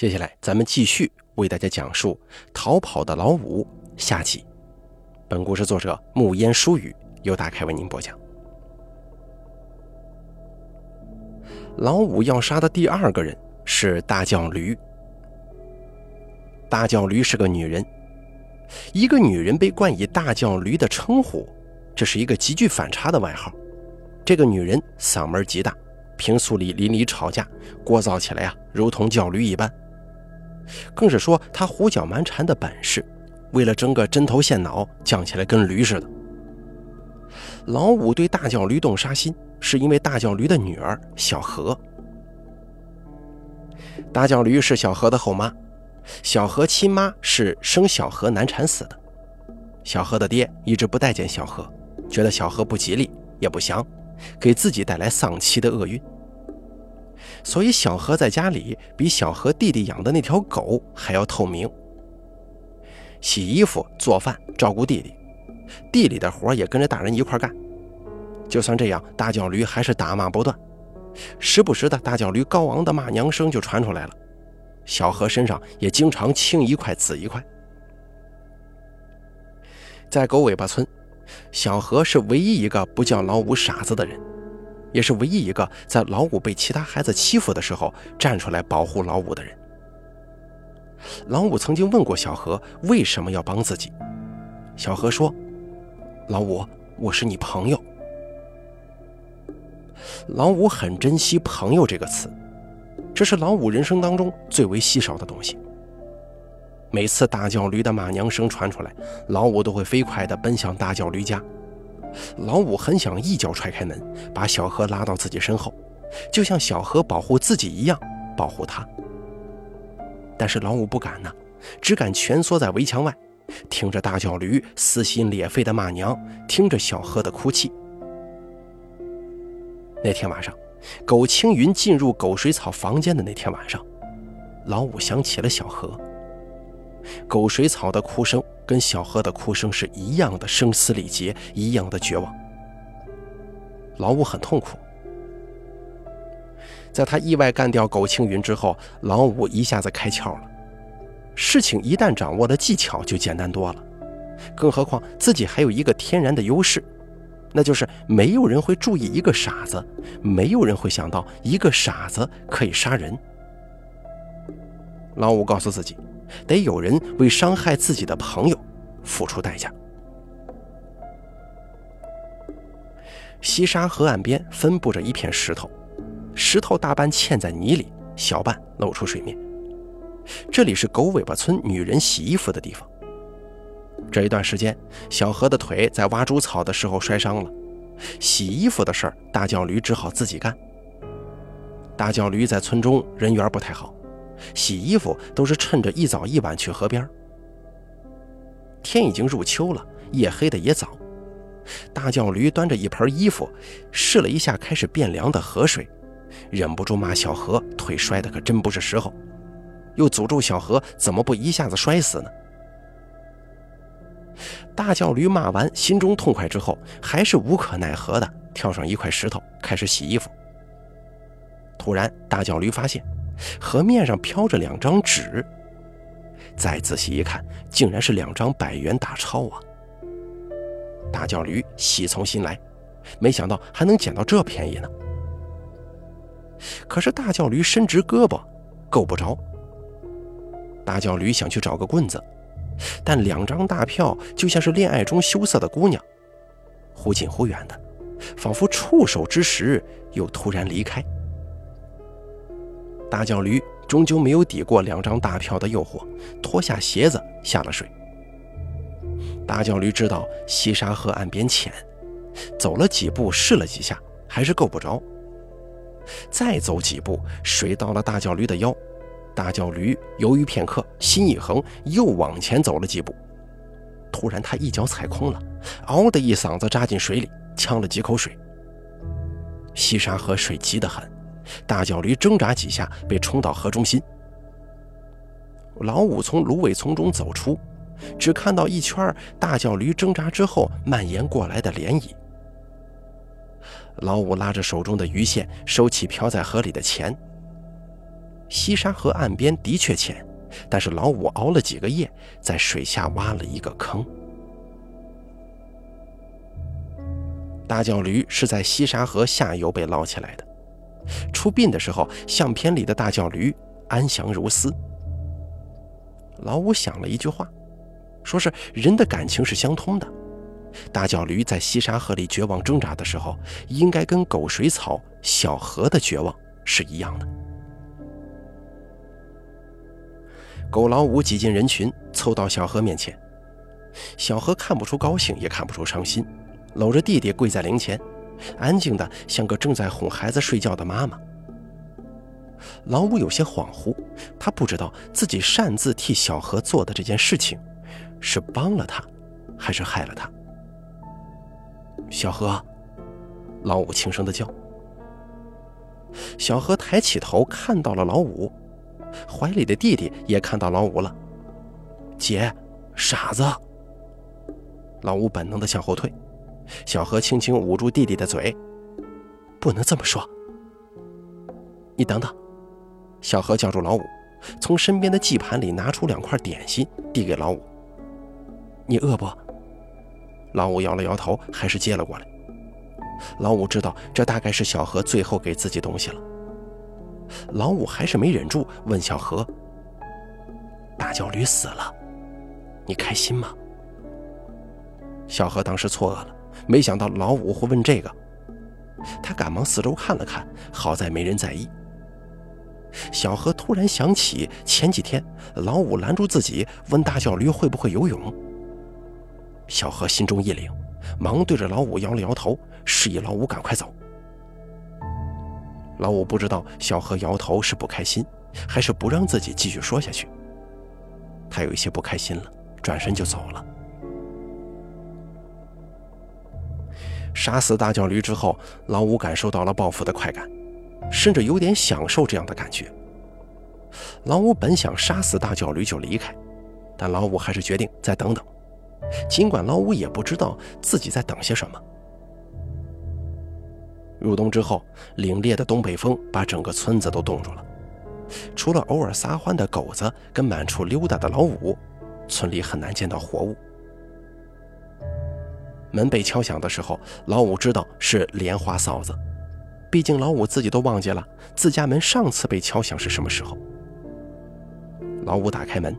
接下来，咱们继续为大家讲述《逃跑的老五》下集。本故事作者木烟疏雨由大开为您播讲。老五要杀的第二个人是大将驴。大将驴是个女人，一个女人被冠以大将驴的称呼，这是一个极具反差的外号。这个女人嗓门极大，平素里邻里吵架，聒噪起来啊，如同叫驴一般。更是说他胡搅蛮缠的本事，为了争个针头线脑，犟起来跟驴似的。老五对大叫驴动杀心，是因为大叫驴的女儿小何。大叫驴是小何的后妈，小何亲妈是生小何难产死的。小何的爹一直不待见小何，觉得小何不吉利也不祥，给自己带来丧妻的厄运。所以小何在家里比小何弟弟养的那条狗还要透明，洗衣服、做饭、照顾弟弟，地里的活也跟着大人一块干。就算这样，大脚驴还是打骂不断，时不时的大脚驴高昂的骂娘声就传出来了。小何身上也经常青一块紫一块。在狗尾巴村，小何是唯一一个不叫老五傻子的人。也是唯一一个在老五被其他孩子欺负的时候站出来保护老五的人。老五曾经问过小何为什么要帮自己，小何说：“老五，我是你朋友。”老五很珍惜“朋友”这个词，这是老五人生当中最为稀少的东西。每次大叫驴的骂娘声传出来，老五都会飞快地奔向大叫驴家。老五很想一脚踹开门，把小何拉到自己身后，就像小何保护自己一样保护他。但是老五不敢呢，只敢蜷缩在围墙外，听着大叫驴撕心裂肺的骂娘，听着小何的哭泣。那天晚上，苟青云进入苟水草房间的那天晚上，老五想起了小何。狗水草的哭声跟小何的哭声是一样的声嘶力竭，一样的绝望。老五很痛苦。在他意外干掉苟青云之后，老五一下子开窍了。事情一旦掌握了技巧，就简单多了。更何况自己还有一个天然的优势，那就是没有人会注意一个傻子，没有人会想到一个傻子可以杀人。老五告诉自己。得有人为伤害自己的朋友付出代价。西沙河岸边分布着一片石头，石头大半嵌在泥里，小半露出水面。这里是狗尾巴村女人洗衣服的地方。这一段时间，小何的腿在挖猪草的时候摔伤了，洗衣服的事儿，大叫驴只好自己干。大叫驴在村中人缘不太好。洗衣服都是趁着一早一晚去河边。天已经入秋了，夜黑的也早。大叫驴端着一盆衣服，试了一下开始变凉的河水，忍不住骂小何腿摔的可真不是时候，又诅咒小何怎么不一下子摔死呢？大叫驴骂完，心中痛快之后，还是无可奈何的跳上一块石头开始洗衣服。突然，大叫驴发现。河面上飘着两张纸，再仔细一看，竟然是两张百元大钞啊！大叫驴喜从心来，没想到还能捡到这便宜呢。可是大叫驴伸直胳膊，够不着。大叫驴想去找个棍子，但两张大票就像是恋爱中羞涩的姑娘，忽近忽远的，仿佛触手之时又突然离开。大脚驴终究没有抵过两张大票的诱惑，脱下鞋子下了水。大脚驴知道西沙河岸边浅，走了几步试了几下，还是够不着。再走几步，水到了大脚驴的腰。大脚驴犹豫片刻，心一横，又往前走了几步。突然，他一脚踩空了，嗷的一嗓子扎进水里，呛了几口水。西沙河水急得很。大脚驴挣扎几下，被冲到河中心。老五从芦苇丛中走出，只看到一圈大脚驴挣扎之后蔓延过来的涟漪。老五拉着手中的鱼线，收起漂在河里的钱。西沙河岸边的确浅，但是老五熬了几个夜，在水下挖了一个坑。大脚驴是在西沙河下游被捞起来的。出殡的时候，相片里的大脚驴安详如斯。老五想了一句话，说是人的感情是相通的。大脚驴在西沙河里绝望挣扎的时候，应该跟狗水草小河的绝望是一样的。狗老五挤进人群，凑到小河面前。小河看不出高兴，也看不出伤心。搂着弟弟跪在灵前，安静的像个正在哄孩子睡觉的妈妈。老五有些恍惚，他不知道自己擅自替小何做的这件事情，是帮了他，还是害了他。小何，老五轻声的叫。小何抬起头看到了老五，怀里的弟弟也看到老五了。姐，傻子。老五本能的向后退。小何轻轻捂住弟弟的嘴，不能这么说。你等等，小何叫住老五，从身边的祭盘里拿出两块点心，递给老五。你饿不？老五摇了摇头，还是接了过来。老五知道这大概是小何最后给自己东西了。老五还是没忍住问小何：“大脚驴死了，你开心吗？”小何当时错愕了。没想到老五会问这个，他赶忙四周看了看，好在没人在意。小何突然想起前几天老五拦住自己问大脚驴会不会游泳，小何心中一凛，忙对着老五摇了摇头，示意老五赶快走。老五不知道小何摇头是不开心，还是不让自己继续说下去。他有一些不开心了，转身就走了。杀死大脚驴之后，老五感受到了报复的快感，甚至有点享受这样的感觉。老五本想杀死大脚驴就离开，但老五还是决定再等等，尽管老五也不知道自己在等些什么。入冬之后，凛冽的东北风把整个村子都冻住了，除了偶尔撒欢的狗子跟满处溜达的老五，村里很难见到活物。门被敲响的时候，老五知道是莲花嫂子。毕竟老五自己都忘记了自家门上次被敲响是什么时候。老五打开门，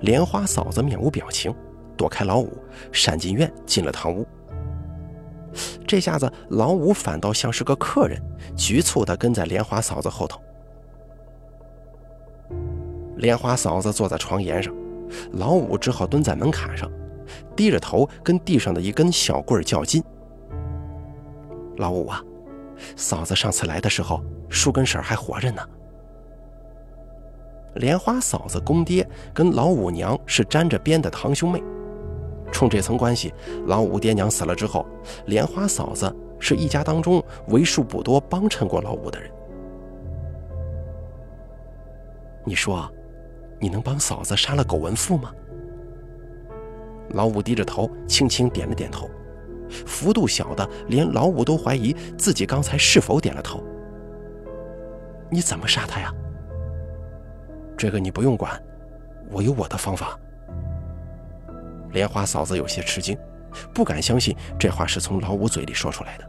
莲花嫂子面无表情，躲开老五，闪进院，进了堂屋。这下子老五反倒像是个客人，局促地跟在莲花嫂子后头。莲花嫂子坐在床沿上，老五只好蹲在门槛上。低着头跟地上的一根小棍较劲。老五啊，嫂子上次来的时候，树根婶还活着呢。莲花嫂子公爹跟老五娘是沾着边的堂兄妹，冲这层关系，老五爹娘死了之后，莲花嫂子是一家当中为数不多帮衬过老五的人。你说，你能帮嫂子杀了苟文富吗？老五低着头，轻轻点了点头，幅度小的连老五都怀疑自己刚才是否点了头。你怎么杀他呀？这个你不用管，我有我的方法。莲花嫂子有些吃惊，不敢相信这话是从老五嘴里说出来的。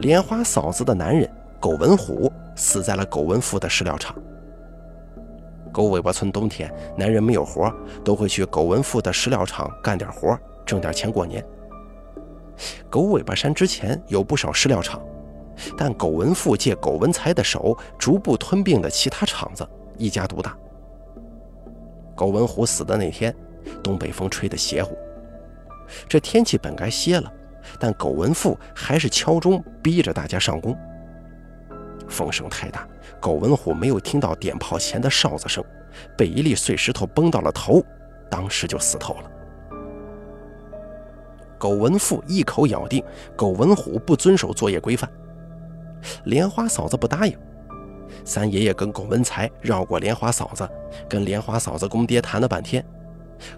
莲花嫂子的男人苟文虎死在了苟文富的石料厂。狗尾巴村冬天，男人没有活，都会去狗文富的石料厂干点活，挣点钱过年。狗尾巴山之前有不少石料厂，但狗文富借狗文才的手，逐步吞并了其他厂子，一家独大。狗文虎死的那天，东北风吹得邪乎，这天气本该歇了，但狗文富还是敲钟逼着大家上工。风声太大。苟文虎没有听到点炮前的哨子声，被一粒碎石头崩到了头，当时就死透了。苟文富一口咬定苟文虎不遵守作业规范，莲花嫂子不答应。三爷爷跟苟文才绕过莲花嫂子，跟莲花嫂子公爹谈了半天，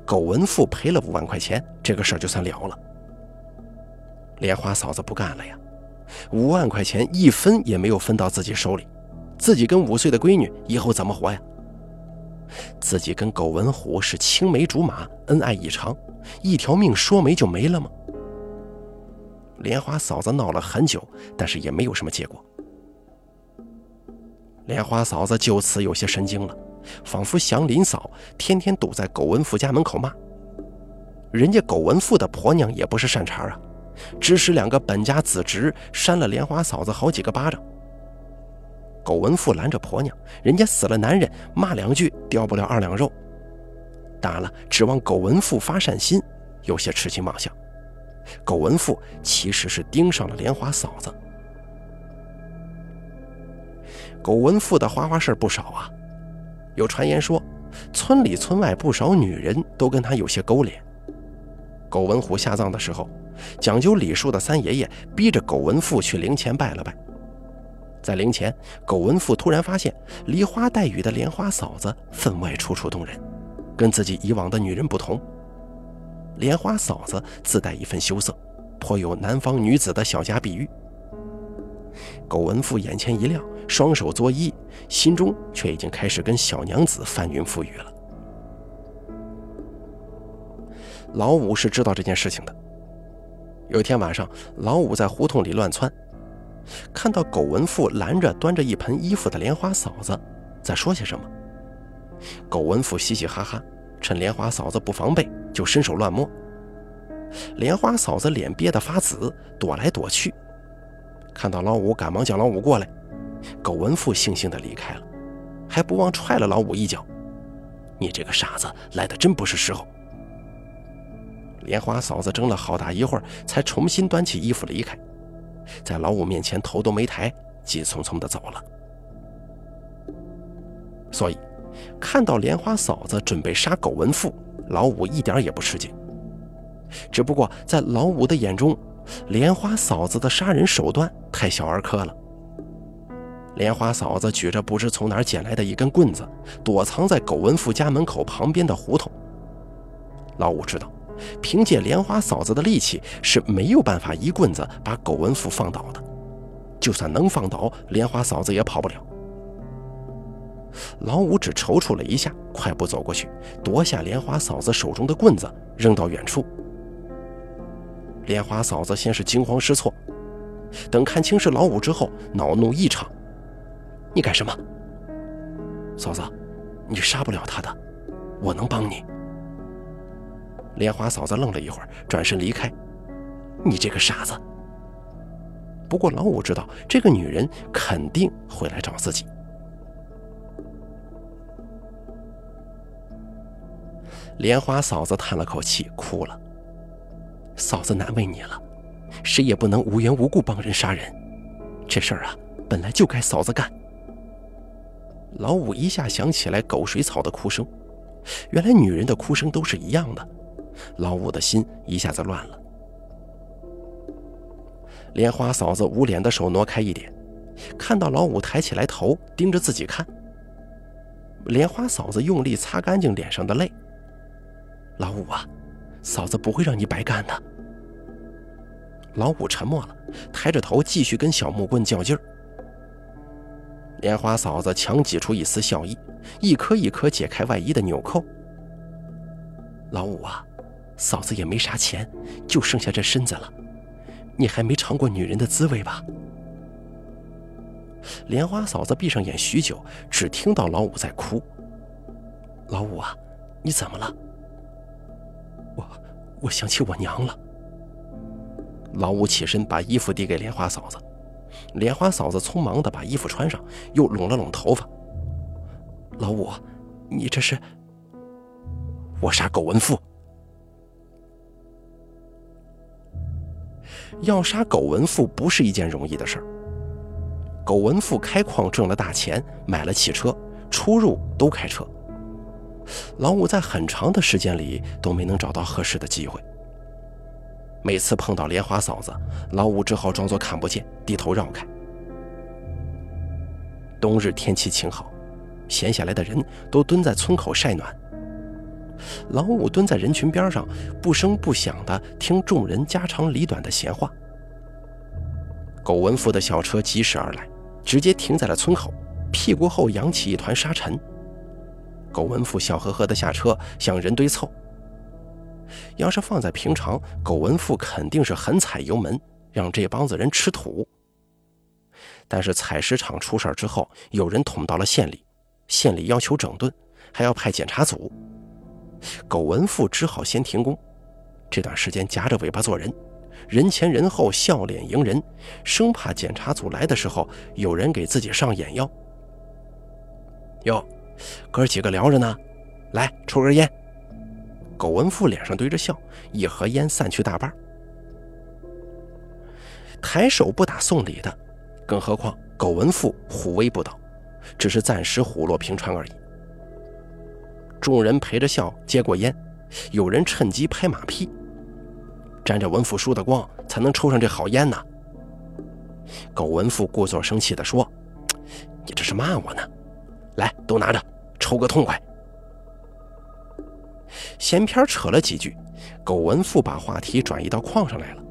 苟文富赔了五万块钱，这个事儿就算了了。莲花嫂子不干了呀，五万块钱一分也没有分到自己手里，自己跟五岁的闺女以后怎么活呀？自己跟苟文虎是青梅竹马，恩爱异常，一条命说没就没了吗？莲花嫂子闹了很久，但是也没有什么结果。莲花嫂子就此有些神经了，仿佛祥林嫂天天堵在苟文富家门口骂。人家苟文富的婆娘也不是善茬啊，指使两个本家子侄扇了莲花嫂子好几个巴掌。苟文富拦着婆娘，人家死了男人，骂两句掉不了二两肉。当然了，指望苟文富发善心，有些痴心妄想。苟文富其实是盯上了莲花嫂子。苟文富的花花事不少啊，有传言说，村里村外不少女人都跟他有些勾连。苟文虎下葬的时候，讲究礼数的三爷爷逼着苟文富去灵前拜了拜。在灵前，苟文富突然发现梨花带雨的莲花嫂子分外楚楚动人，跟自己以往的女人不同。莲花嫂子自带一份羞涩，颇有南方女子的小家碧玉。苟文富眼前一亮，双手作揖，心中却已经开始跟小娘子翻云覆雨了。老五是知道这件事情的。有一天晚上，老五在胡同里乱窜，看到苟文富拦着端着一盆衣服的莲花嫂子，在说些什么。苟文富嘻嘻哈哈，趁莲花嫂子不防备，就伸手乱摸。莲花嫂子脸憋得发紫，躲来躲去。看到老五，赶忙叫老五过来。苟文富悻悻地离开了，还不忘踹了老五一脚：“你这个傻子，来的真不是时候。”莲花嫂子争了好大一会儿，才重新端起衣服离开，在老五面前头都没抬，急匆匆地走了。所以，看到莲花嫂子准备杀苟文富，老五一点也不吃惊。只不过在老五的眼中，莲花嫂子的杀人手段太小儿科了。莲花嫂子举着不知从哪儿捡来的一根棍子，躲藏在苟文富家门口旁边的胡同。老五知道。凭借莲花嫂子的力气是没有办法一棍子把苟文富放倒的，就算能放倒，莲花嫂子也跑不了。老五只踌躇了一下，快步走过去，夺下莲花嫂子手中的棍子，扔到远处。莲花嫂子先是惊慌失措，等看清是老五之后，恼怒异常：“你干什么？嫂子，你杀不了他的，我能帮你。”莲花嫂子愣了一会儿，转身离开。你这个傻子！不过老五知道，这个女人肯定会来找自己。莲花嫂子叹了口气，哭了。嫂子难为你了，谁也不能无缘无故帮人杀人，这事儿啊，本来就该嫂子干。老五一下想起来狗水草的哭声，原来女人的哭声都是一样的。老五的心一下子乱了。莲花嫂子捂脸的手挪开一点，看到老五抬起来头盯着自己看。莲花嫂子用力擦干净脸上的泪。老五啊，嫂子不会让你白干的。老五沉默了，抬着头继续跟小木棍较劲儿。莲花嫂子强挤出一丝笑意，一颗一颗解开外衣的纽扣。老五啊。嫂子也没啥钱，就剩下这身子了。你还没尝过女人的滋味吧？莲花嫂子闭上眼许久，只听到老五在哭。老五啊，你怎么了？我我想起我娘了。老五起身把衣服递给莲花嫂子，莲花嫂子匆忙的把衣服穿上，又拢了拢头发。老五，你这是？我杀苟文富。要杀苟文富不是一件容易的事儿。苟文富开矿挣了大钱，买了汽车，出入都开车。老五在很长的时间里都没能找到合适的机会。每次碰到莲花嫂子，老五只好装作看不见，低头绕开。冬日天气晴好，闲下来的人都蹲在村口晒暖。老五蹲在人群边上，不声不响地听众人家长里短的闲话。苟文富的小车疾驶而来，直接停在了村口，屁股后扬起一团沙尘。苟文富笑呵呵地下车，向人堆凑。要是放在平常，苟文富肯定是狠踩油门，让这帮子人吃土。但是采石场出事之后，有人捅到了县里，县里要求整顿，还要派检查组。苟文富只好先停工，这段时间夹着尾巴做人，人前人后笑脸迎人，生怕检查组来的时候有人给自己上眼药。哟，哥几个聊着呢，来抽根烟。苟文富脸上堆着笑，一盒烟散去大半。抬手不打送礼的，更何况苟文富虎威不倒，只是暂时虎落平川而已。众人陪着笑接过烟，有人趁机拍马屁，沾着文富叔的光，才能抽上这好烟呢。苟文富故作生气地说：“你这是骂我呢？来，都拿着，抽个痛快。”闲篇扯了几句，苟文富把话题转移到矿上来了。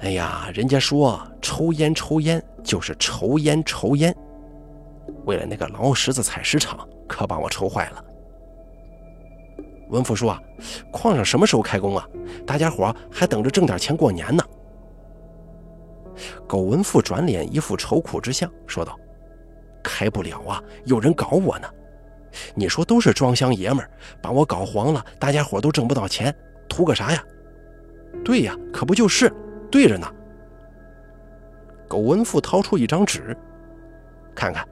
哎呀，人家说抽烟抽烟就是抽烟抽烟，为了那个老石子采石场。可把我愁坏了，文富叔啊，矿上什么时候开工啊？大家伙还等着挣点钱过年呢。苟文富转脸一副愁苦之相，说道：“开不了啊，有人搞我呢。你说都是装箱爷们儿，把我搞黄了，大家伙都挣不到钱，图个啥呀？对呀，可不就是对着呢。”苟文富掏出一张纸，看看，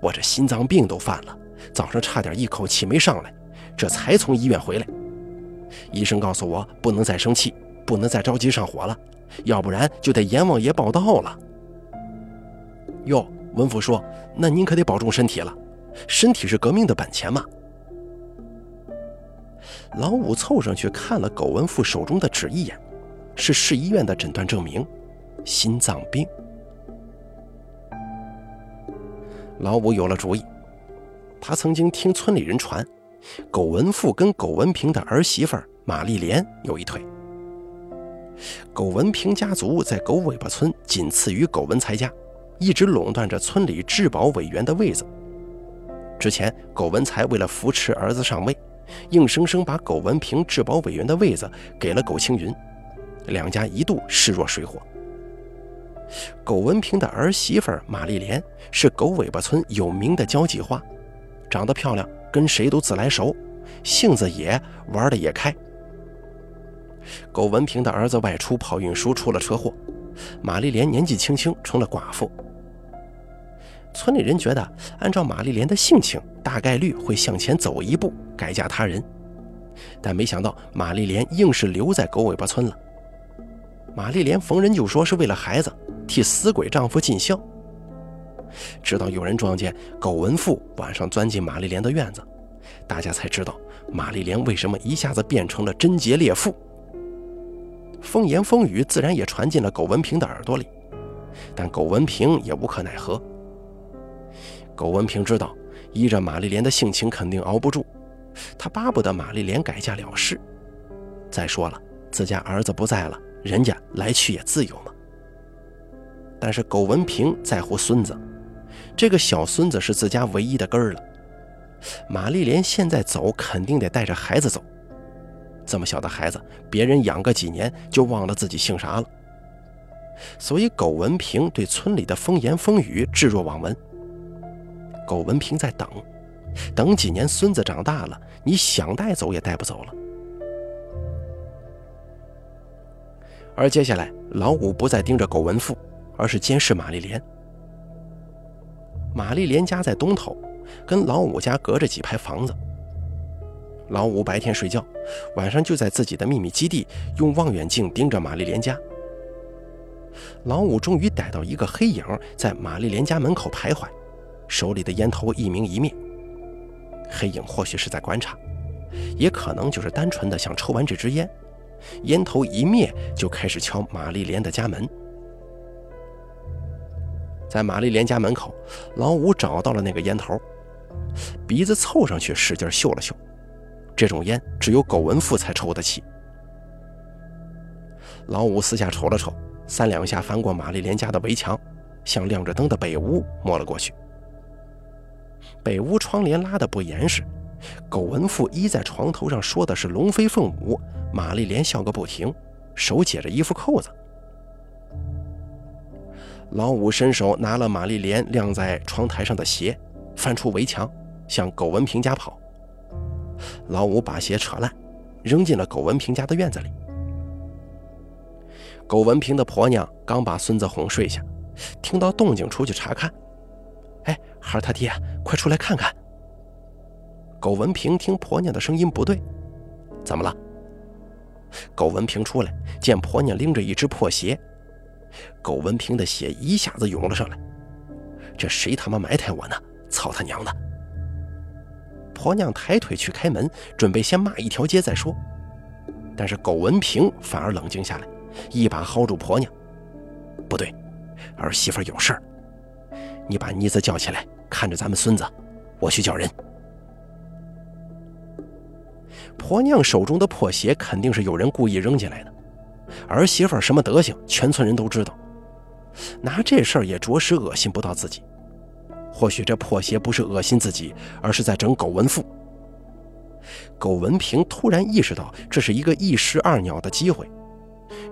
我这心脏病都犯了。早上差点一口气没上来，这才从医院回来。医生告诉我不能再生气，不能再着急上火了，要不然就得阎王爷报道了。哟，文福说：“那您可得保重身体了，身体是革命的本钱嘛。”老五凑上去看了苟文富手中的纸一眼，是市医院的诊断证明，心脏病。老五有了主意。他曾经听村里人传，苟文富跟苟文平的儿媳妇马丽莲有一腿。苟文平家族在狗尾巴村仅次于苟文才家，一直垄断着村里治保委员的位子。之前苟文才为了扶持儿子上位，硬生生把苟文平治保委员的位子给了苟青云，两家一度势若水火。苟文平的儿媳妇马丽莲是狗尾巴村有名的交际花。长得漂亮，跟谁都自来熟，性子野，玩的也开。苟文平的儿子外出跑运输出了车祸，马丽莲年纪轻轻成了寡妇。村里人觉得，按照马丽莲的性情，大概率会向前走一步，改嫁他人。但没想到，马丽莲硬是留在狗尾巴村了。马丽莲逢人就说是为了孩子，替死鬼丈夫尽孝。直到有人撞见苟文富晚上钻进玛丽莲的院子，大家才知道玛丽莲为什么一下子变成了贞洁烈妇。风言风语自然也传进了苟文平的耳朵里，但苟文平也无可奈何。苟文平知道，依着玛丽莲的性情，肯定熬不住，他巴不得玛丽莲改嫁了事。再说了，自家儿子不在了，人家来去也自由嘛。但是苟文平在乎孙子。这个小孙子是自家唯一的根儿了，玛丽莲现在走肯定得带着孩子走，这么小的孩子，别人养个几年就忘了自己姓啥了。所以苟文平对村里的风言风语置若罔闻。苟文平在等，等几年孙子长大了，你想带走也带不走了。而接下来，老五不再盯着苟文富，而是监视玛丽莲。玛丽莲家在东头，跟老五家隔着几排房子。老五白天睡觉，晚上就在自己的秘密基地用望远镜盯着玛丽莲家。老五终于逮到一个黑影在玛丽莲家门口徘徊，手里的烟头一明一灭。黑影或许是在观察，也可能就是单纯的想抽完这支烟。烟头一灭，就开始敲玛丽莲的家门。在玛丽莲家门口，老五找到了那个烟头，鼻子凑上去使劲嗅了嗅。这种烟只有苟文富才抽得起。老五四下瞅了瞅，三两下翻过玛丽莲家的围墙，向亮着灯的北屋摸了过去。北屋窗帘拉得不严实，苟文富依在床头上说的是龙飞凤舞，玛丽莲笑个不停，手解着衣服扣子。老五伸手拿了玛丽莲晾在窗台上的鞋，翻出围墙，向苟文平家跑。老五把鞋扯烂，扔进了苟文平家的院子里。苟文平的婆娘刚把孙子哄睡下，听到动静出去查看。哎，孩儿他爹，快出来看看！苟文平听婆娘的声音不对，怎么了？苟文平出来，见婆娘拎着一只破鞋，苟文平的血一下子涌了上来。这谁他妈埋汰我呢？操他娘的！婆娘抬腿去开门，准备先骂一条街再说，但是苟文平反而冷静下来。一把薅住婆娘，不对，儿媳妇有事儿。你把妮子叫起来，看着咱们孙子，我去叫人。婆娘手中的破鞋肯定是有人故意扔进来的，儿媳妇什么德行，全村人都知道。拿这事儿也着实恶心不到自己。或许这破鞋不是恶心自己，而是在整苟文富。苟文平突然意识到，这是一个一石二鸟的机会。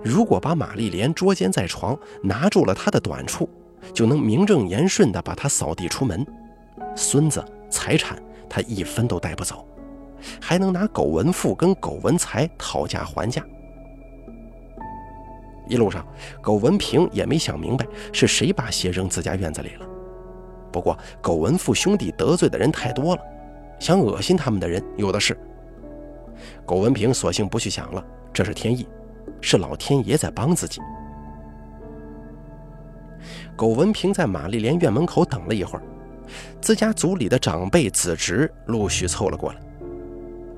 如果把玛丽莲捉奸在床，拿住了她的短处，就能名正言顺地把她扫地出门，孙子财产他一分都带不走，还能拿苟文富跟苟文才讨价还价。一路上，苟文平也没想明白是谁把鞋扔自家院子里了。不过，苟文富兄弟得罪的人太多了，想恶心他们的人有的是。苟文平索性不去想了，这是天意。是老天爷在帮自己。苟文平在玛丽莲院门口等了一会儿，自家族里的长辈子侄陆续凑了过来。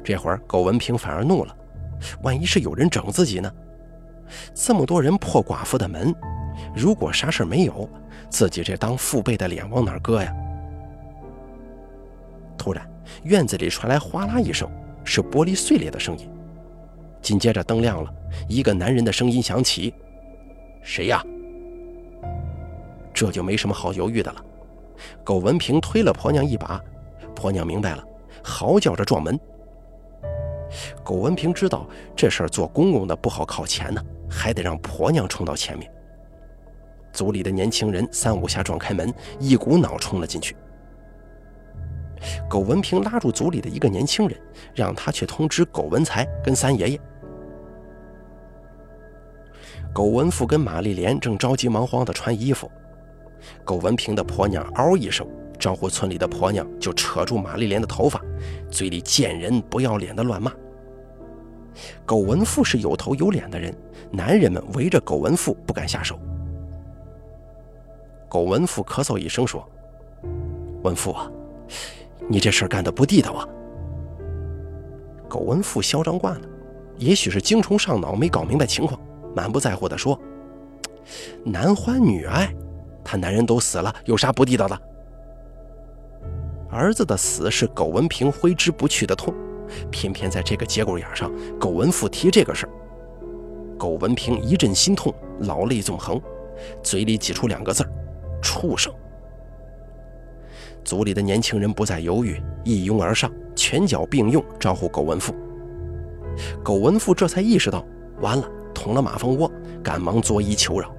这会儿，苟文平反而怒了：万一是有人整自己呢？这么多人破寡妇的门，如果啥事没有，自己这当父辈的脸往哪搁呀？突然，院子里传来哗啦一声，是玻璃碎裂的声音。紧接着灯亮了，一个男人的声音响起：“谁呀？”这就没什么好犹豫的了。苟文平推了婆娘一把，婆娘明白了，嚎叫着撞门。苟文平知道这事儿做公公的不好靠前呢，还得让婆娘冲到前面。族里的年轻人三五下撞开门，一股脑冲了进去。苟文平拉住族里的一个年轻人，让他去通知苟文才跟三爷爷。苟文富跟玛丽莲正着急忙慌地穿衣服，苟文平的婆娘嗷一声招呼村里的婆娘，就扯住玛丽莲的头发，嘴里贱人不要脸的乱骂。苟文富是有头有脸的人，男人们围着苟文富不敢下手。苟文富咳嗽一声说：“文富啊，你这事儿干得不地道啊！”苟文富嚣张惯了，也许是精虫上脑，没搞明白情况。满不在乎地说：“男欢女爱，他男人都死了，有啥不地道的？儿子的死是苟文平挥之不去的痛，偏偏在这个节骨眼上，苟文富提这个事儿，苟文平一阵心痛，老泪纵横，嘴里挤出两个字儿：畜生。”族里的年轻人不再犹豫，一拥而上，拳脚并用招呼苟文富。苟文富这才意识到，完了。捅了马蜂窝，赶忙作揖求饶。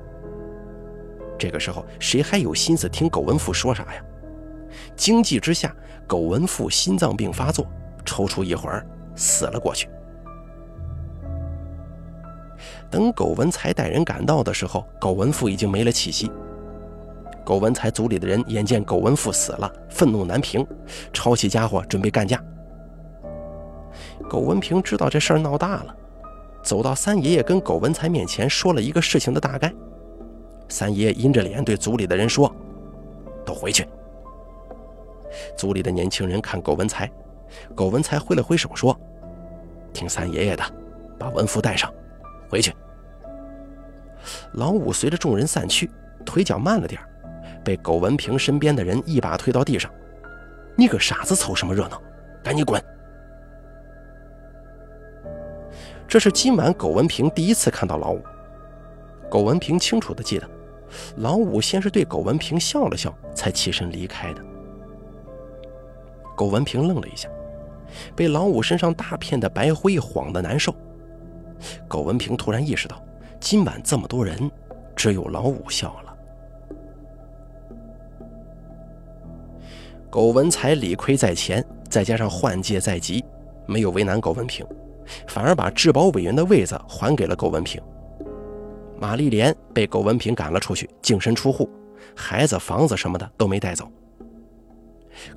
这个时候，谁还有心思听苟文富说啥呀？惊悸之下，苟文富心脏病发作，抽搐一会儿，死了过去。等苟文才带人赶到的时候，苟文富已经没了气息。苟文才族里的人眼见苟文富死了，愤怒难平，抄起家伙准备干架。苟文平知道这事儿闹大了。走到三爷爷跟苟文才面前，说了一个事情的大概。三爷爷阴着脸对族里的人说：“都回去。”族里的年轻人看苟文才，苟文才挥了挥手说：“听三爷爷的，把文福带上，回去。”老五随着众人散去，腿脚慢了点被苟文平身边的人一把推到地上：“你个傻子，凑什么热闹？赶紧滚！”这是今晚苟文平第一次看到老五。苟文平清楚地记得，老五先是对苟文平笑了笑，才起身离开的。苟文平愣了一下，被老五身上大片的白灰晃得难受。苟文平突然意识到，今晚这么多人，只有老五笑了。苟文才理亏在前，再加上换届在即，没有为难苟文平，反而把治保委员的位子还给了苟文平。玛丽莲被苟文平赶了出去，净身出户，孩子、房子什么的都没带走。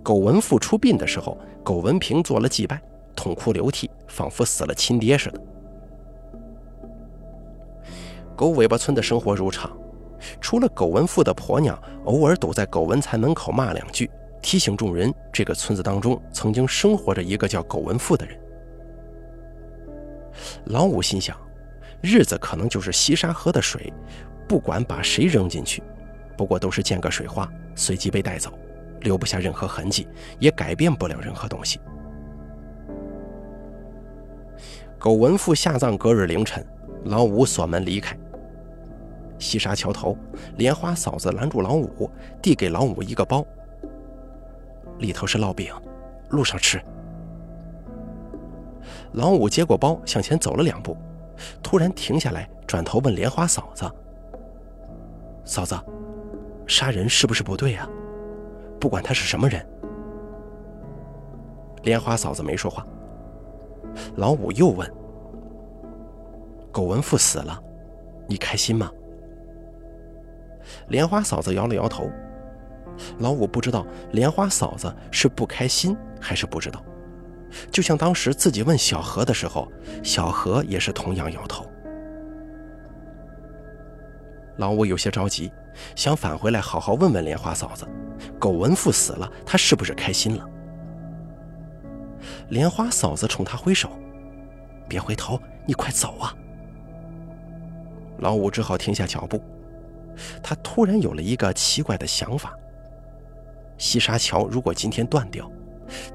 苟文富出殡的时候，苟文平做了祭拜，痛哭流涕，仿佛死了亲爹似的。狗尾巴村的生活如常，除了苟文富的婆娘偶尔堵在苟文才门口骂两句。提醒众人，这个村子当中曾经生活着一个叫苟文富的人。老五心想，日子可能就是西沙河的水，不管把谁扔进去，不过都是溅个水花，随即被带走，留不下任何痕迹，也改变不了任何东西。苟文富下葬隔日凌晨，老五锁门离开。西沙桥头，莲花嫂子拦住老五，递给老五一个包。里头是烙饼，路上吃。老五接过包，向前走了两步，突然停下来，转头问莲花嫂子：“嫂子，杀人是不是不对啊？不管他是什么人。”莲花嫂子没说话。老五又问：“苟文富死了，你开心吗？”莲花嫂子摇了摇头。老五不知道莲花嫂子是不开心还是不知道，就像当时自己问小何的时候，小何也是同样摇头。老五有些着急，想返回来好好问问莲花嫂子，苟文富死了，他是不是开心了？莲花嫂子冲他挥手：“别回头，你快走啊！”老五只好停下脚步，他突然有了一个奇怪的想法。西沙桥如果今天断掉，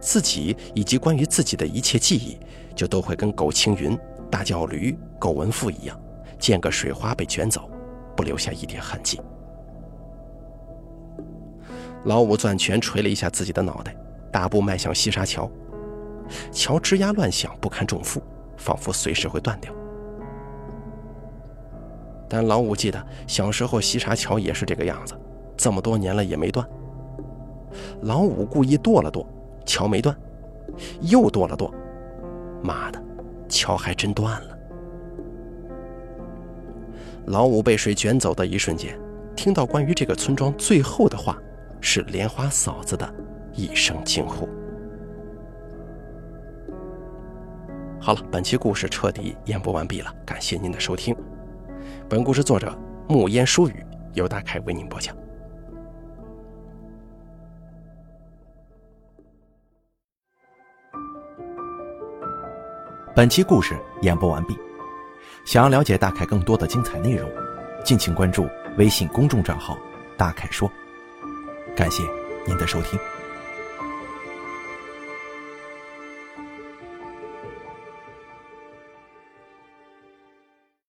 自己以及关于自己的一切记忆，就都会跟苟青云、大叫驴、苟文富一样，溅个水花被卷走，不留下一点痕迹。老五攥拳捶了一下自己的脑袋，大步迈向西沙桥。桥吱呀乱响，不堪重负，仿佛随时会断掉。但老五记得小时候西沙桥也是这个样子，这么多年了也没断。老五故意跺了跺，桥没断，又跺了跺，妈的，桥还真断了。老五被水卷走的一瞬间，听到关于这个村庄最后的话，是莲花嫂子的一声惊呼。好了，本期故事彻底演播完毕了，感谢您的收听。本故事作者木烟疏语，由大凯为您播讲。本期故事演播完毕。想要了解大凯更多的精彩内容，敬请关注微信公众账号“大凯说”。感谢您的收听。